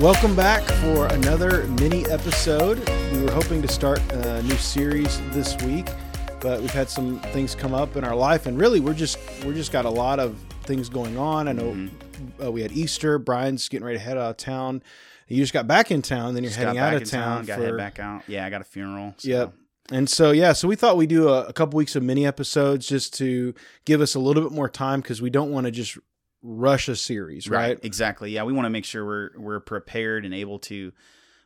Welcome back for another mini episode. We were hoping to start a new series this week, but we've had some things come up in our life, and really, we're just we're just got a lot of things going on. I know Mm-hmm. uh, we had Easter. Brian's getting ready to head out of town. You just got back in town, then you're Just heading out of in town, Got for head back out. Yeah, I got a funeral. So. Yep. And so yeah, so we thought we'd do a, a couple weeks of mini episodes just to give us a little bit more time because we don't want to just rush a series, right? Exactly. Yeah, we want to make sure we're we're prepared and able to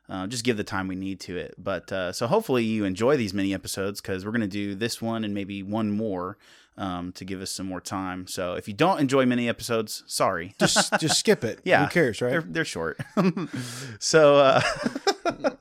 uh, just give the time we need to it. But uh, so hopefully you enjoy these mini episodes because we're going to do this one and maybe one more um, to give us some more time. So if you don't enjoy mini episodes, sorry. Just just skip it. Yeah. Who cares, right? They're they're short. so, uh,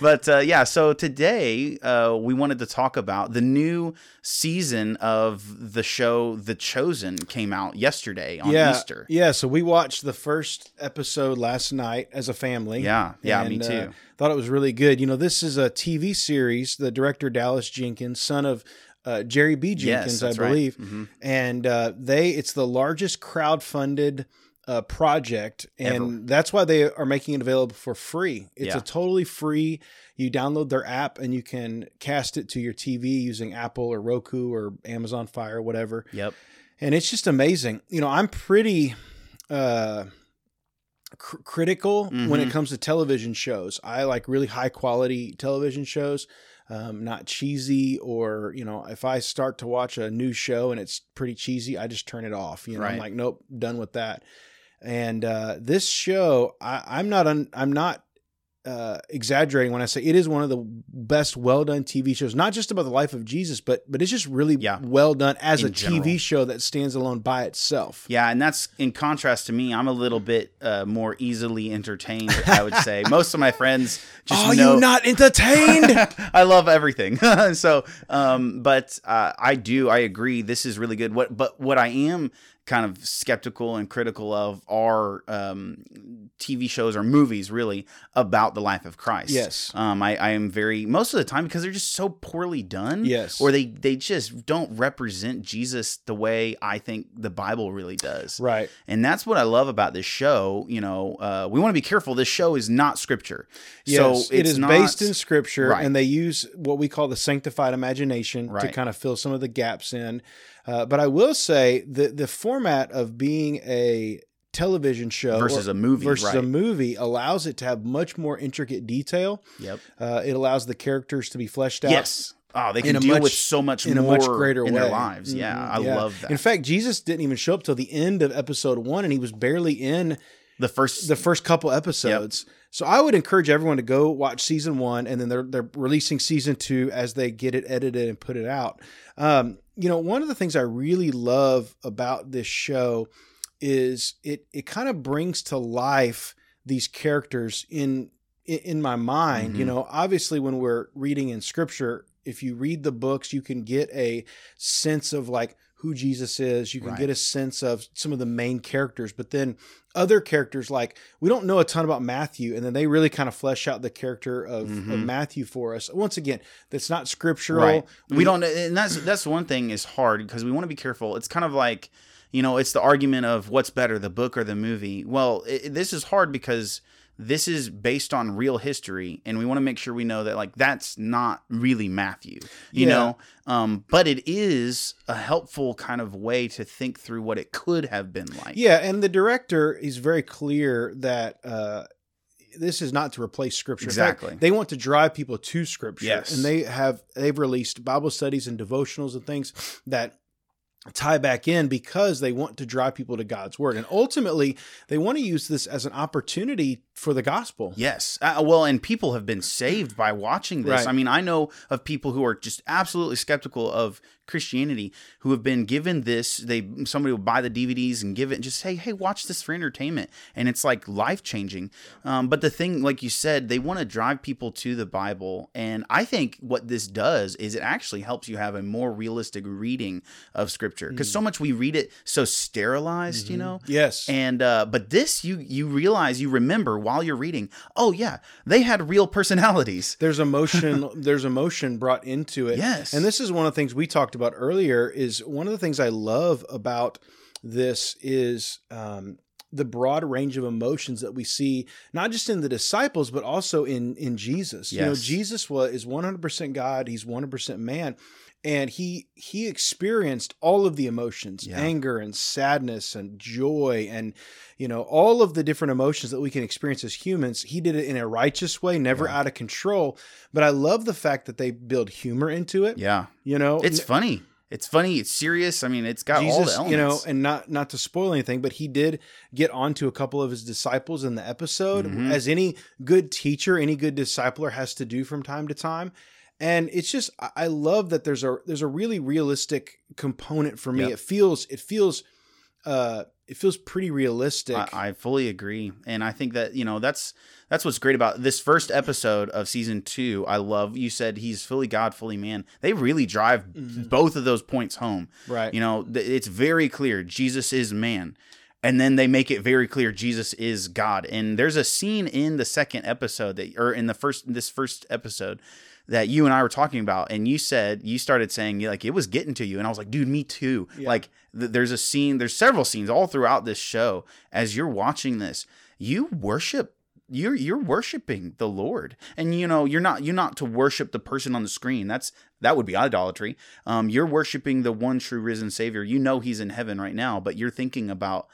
but uh, yeah. So today uh, we wanted to talk about the new season of the show The Chosen came out yesterday on yeah, Easter. Yeah, so we watched the first episode last night as a family. Yeah, yeah, me and, uh, too. thought it was really good. You know, this is a TV series. The director Dallas Jenkins, son of uh, Jerry B. Jenkins, I that's right. believe, Mhm. and uh, they it's the largest crowd-funded uh, project, and Ever. that's why they are making it available for free. It's Yeah. a totally free. You download their app and you can cast it to your TV using Apple or Roku or Amazon Fire, whatever Yep. and it's just amazing. You know, I'm pretty uh, cr- critical when it Mhm. comes to television shows. I like really high quality television shows, um, not cheesy or you know, if I start to watch a new show and it's pretty cheesy, I just turn it off. You know, I'm like, nope, done with that. And uh, this show, I, I'm not, un, I'm not. Uh, exaggerating when I say it is one of the best well done TV shows, not just about the life of Jesus, but but it's just really Yeah. well done as In a general. TV show that stands alone by itself. Yeah, and that's in contrast to me. I'm a little bit uh, more easily entertained. I would say most of my friends just Are know. you not entertained? I love everything. so, um, but uh, I do. I agree. This is really good. What, but what I am kind of skeptical and critical of are um, TV shows or movies, really about the life of Christ. Yes. Um, I, I am very most of the time because they're just so poorly done. Yes. Or they they just don't represent Jesus the way I think the Bible really does. right. And that's what I love about this show. You know, uh, we want to be careful. This show is not scripture. Yes. so it's not, based in scripture, Right. and they use what we call the sanctified imagination to kind of fill some of the gaps in. Uh, but I will say the the format of being a television show versus a movie. versus right. a movie allows it to have much more intricate detail. Yep. Uh, it allows the characters to be fleshed out. Yes. Oh, they can deal much- with so much in a much greater in way their lives. Yeah, Mhm, I love that. In fact, Jesus didn't even show up till the end of episode one, and he was barely in the first, the first couple episodes. So I would encourage everyone to go watch season one, and then they're they're releasing season two as they get it edited and put it out. Um, you know, one of the things I really love about this show is it it kind of brings to life these characters in in, my mind. You Mhm. know, obviously when we're reading in scripture, if you read the books, you can get a sense of like who Jesus is. You can Right. get a sense of some of the main characters, but then other characters like we don't know a ton about Matthew, and then they really kind of flesh out the character of, of Mhm. Matthew for us. Once again, that's not scriptural. right. We don't, and that's that's one thing is hard because we want to be careful. It's kind of like, you know, it's the argument of what's better, the book or the movie. Well, it, this is hard because this is based on real history, and we want to make sure we know that like that's not really Matthew, you Yeah. know. Um, but it is a helpful kind of way to think through what it could have been like. Yeah, and the director is very clear that uh, this is not to replace scripture. In fact, Exactly. they want to drive people to scripture. Yes. And they have they've released Bible studies and devotionals and things that tie back in because they want to drive people to God's word. And ultimately, they want to use this as an opportunity for the gospel. Yes. Uh, well, and people have been saved by watching this. Right. I mean, I know of people who are just absolutely skeptical of Christianity who have been given this. They somebody will buy the DVDs and give it and just say, "Hey, watch this for entertainment," and it's like life changing. Um, but the thing, like you said, they want to drive people to the Bible, and I think what this does is it actually helps you have a more realistic reading of Scripture because so much we read it so sterilized, you know. Yes. And uh, but this you you realize you remember while you're reading. Oh yeah, they had real personalities. there's emotion there's emotion brought into it Yes. and this is one of the things we talked about earlier is one of the things i love about this is um the broad range of emotions that we see not just in the disciples but also in in Jesus. You know, Jesus was is 100% God, he's 100% man and he he experienced all of the emotions, Yeah. anger and sadness and joy and you know, all of the different emotions that we can experience as humans. He did it in a righteous way, never Yeah. out of control, but I love the fact that they build humor into it, Yeah. you know. It's funny. It's funny. It's serious. I mean, it's got all the elements. you know, and not not to spoil anything, but he did get onto a couple of his disciples in the episode, Mhm. as any good teacher, any good discipler has to do from time to time. And it's just I- love that there's a there's a really realistic component for me. Yep. It feels it feels uh it feels pretty realistic. I, I fully agree, and I think that you know that's that's what's great about this first episode of season two. I love you said he's fully God, fully man. They really drive Mhm. both of those points home. right. You know, th- it's very clear Jesus is man. And then they make it very clear Jesus is God. And there's a scene in the second episode that or in the first this first episode that you and I were talking about and you said you started saying like it was getting to you and I was like, "Dude, me too." Yeah. Like th- there's a scene, there's several scenes all throughout this show as you're watching this. You worship you're you're worshiping the Lord, and you know you're not you're not to worship the person on the screen. That's that would be idolatry. Um, you're worshiping the one true risen Savior. You know He's in heaven right now, but you're thinking about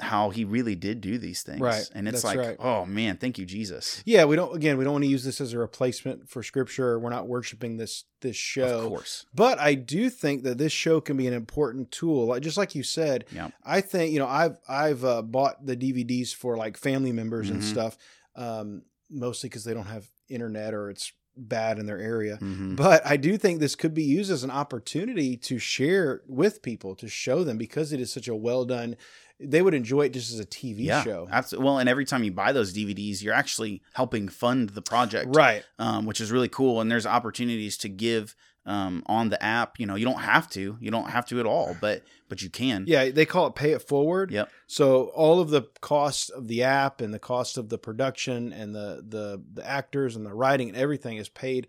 how He really did do these things, Right. And it's That's like, right. oh man, thank you, Jesus. yeah, we don't again we don't want to use this as a replacement for scripture. We're not worshiping this this show. Of course, But I do think that this show can be an important tool. Just like you said, yeah, I think you know I've I've uh, bought the DVDs for like family members and Mhm. stuff, um, mostly because they don't have internet or it's bad in their area. Mhm. But I do think this could be used as an opportunity to share with people to show them because it is such a well done. They would enjoy it just as a TV yeah, show, absolutely. Well, and every time you buy those DVDs, you're actually helping fund the project, right? um, which is really cool. And there's opportunities to give um, on the app. You know, you don't have to, you don't have to at all, but but you can. Yeah, they call it pay it forward. Yep. So all of the cost of the app and the cost of the production and the the the actors and the writing and everything is paid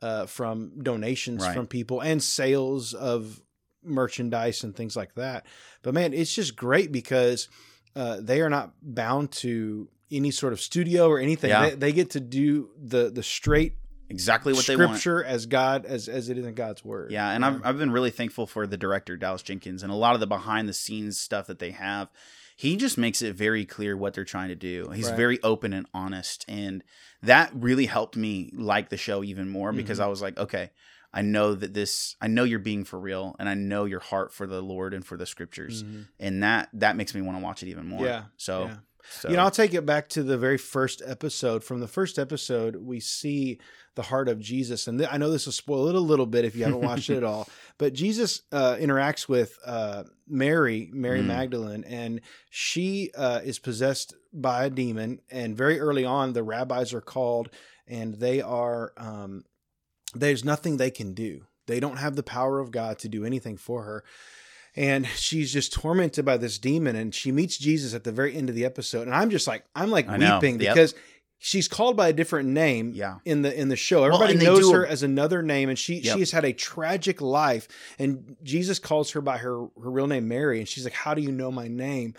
uh, from donations Right. from people and sales of merchandise and things like that. But man, it's just great because uh, they are not bound to any sort of studio or anything. Yeah. They, they get to do the the straight Exactly what they want. scripture as God as as it is in God's word. Yeah, and I've, I've been really thankful for the director Dallas Jenkins and a lot of the behind the scenes stuff that they have. He just makes it very clear what they're trying to do. He's Right. very open and honest, and that really helped me like the show even more because Mhm. I was like, okay, I know that this, I know you're being for real, and I know your heart for the Lord and for the scriptures, Mhm. and that that makes me want to watch it even more. Yeah, So, yeah. So You know, I'll take it back to the very first episode. From the first episode, we see the heart of Jesus, and th- I know this will spoil it a little bit if you haven't watched it at all. But Jesus uh, interacts with uh, Mary, Mary Mm. Magdalene, and she uh, is possessed by a demon. And very early on, the rabbis are called, and they are um, there's nothing they can do. They don't have the power of God to do anything for her and she's just tormented by this demon and she meets jesus at the very end of the episode and i'm just like i'm like I weeping Yep. because she's called by a different name yeah, in the in the show everybody they knows do a- her as another name and she Yep. she has had a tragic life and jesus calls her by her her real name mary and she's like how do you know my name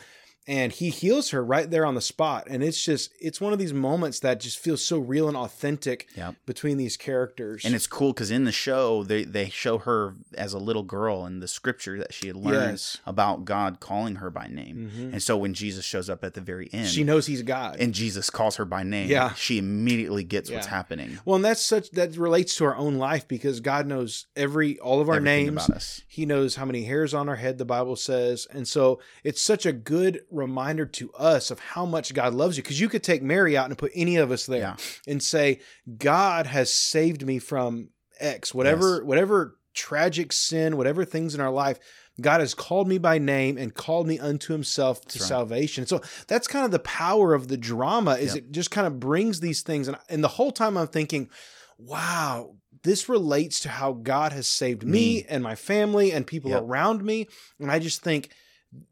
and he heals her right there on the spot and it's just it's one of these moments that just feels so real and authentic Yep. between these characters and it's cool because in the show they they show her as a little girl and the scripture that she had learned yes about God calling her by name. Mhm. And so when Jesus shows up at the very end, she knows he's god and Jesus calls her by name, Yeah. she immediately gets what's happening. Well, and that's such that relates to our own life because God knows every all of our Everything names. He knows how many hairs on our head the Bible says. And so it's such a good reminder to us of how much God loves you because you could take Mary out and put any of us there Yeah. and say God has saved me from X, whatever Yes. whatever tragic sin, whatever things in our life, God has called me by name and called me unto himself to right. salvation. So that's kind of the power of the drama is Yep. it just kind of brings these things and and the whole time I'm thinking, wow, this relates to how God has saved me, Me. and my family and people Yep. around me. And I just think,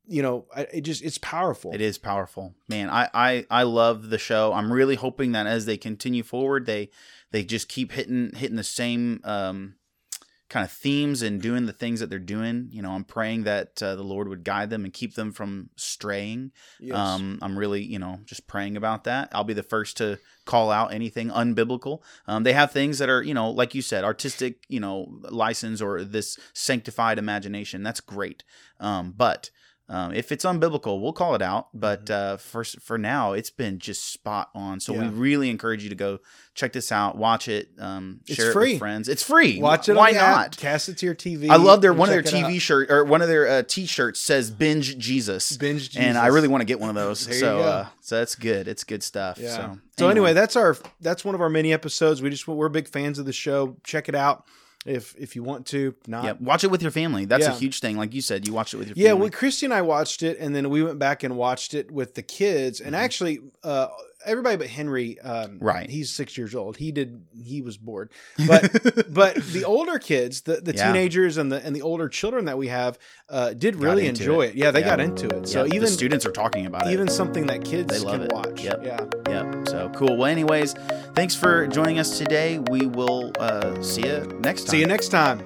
you know, I, it just it's powerful. It is powerful, man. I, I I love the show. I'm really hoping that as they continue forward, they they just keep hitting hitting the same um kind of themes and doing the things that they're doing. You know, I'm praying that uh, the Lord would guide them and keep them from straying. Yes. Um, I'm really, you know, just praying about that. I'll be the first to call out anything unbiblical. Um, they have things that are, you know, like you said, artistic, you know, license or this sanctified imagination. That's great. Um, but um, if it's unbiblical, we'll call it out. But uh, for for now, it's been just spot on. So we Mm-hmm. Really encourage you to go check this out, watch it, um, It's share it with friends. It's free. Watch it. Why on the app, not? Cast it to your TV. I love their one of their check it out. TV shirt or one of their uh, T-shirts says "Binge Jesus," Binge Jesus. and I really want to get one of those. So, uh, so that's good. It's good stuff. Yeah. So, So, anyway, that's our that's one of our mini episodes. We just we're big fans of the show. Check it out if if you want to. Not yeah, watch it with your family. That's a huge thing. Like you said, you watch it with your Yeah, family. well, Christy and I watched it, and then we went back and watched it with the kids. And Mhm. actually, uh, everybody but Henry, um, Right. He's six years old. He did. He was bored, but but the older kids, the, the Yeah. teenagers and the and the older children that we have, uh, did Got really enjoy it. it. Yeah, they Yeah. got into it. So Yeah, even the students are talking about even it. something that kids They love can it. watch. Yep. Yeah. Yep. So cool. Well, anyways, thanks for joining us today. We will uh, see you next time. See you next time.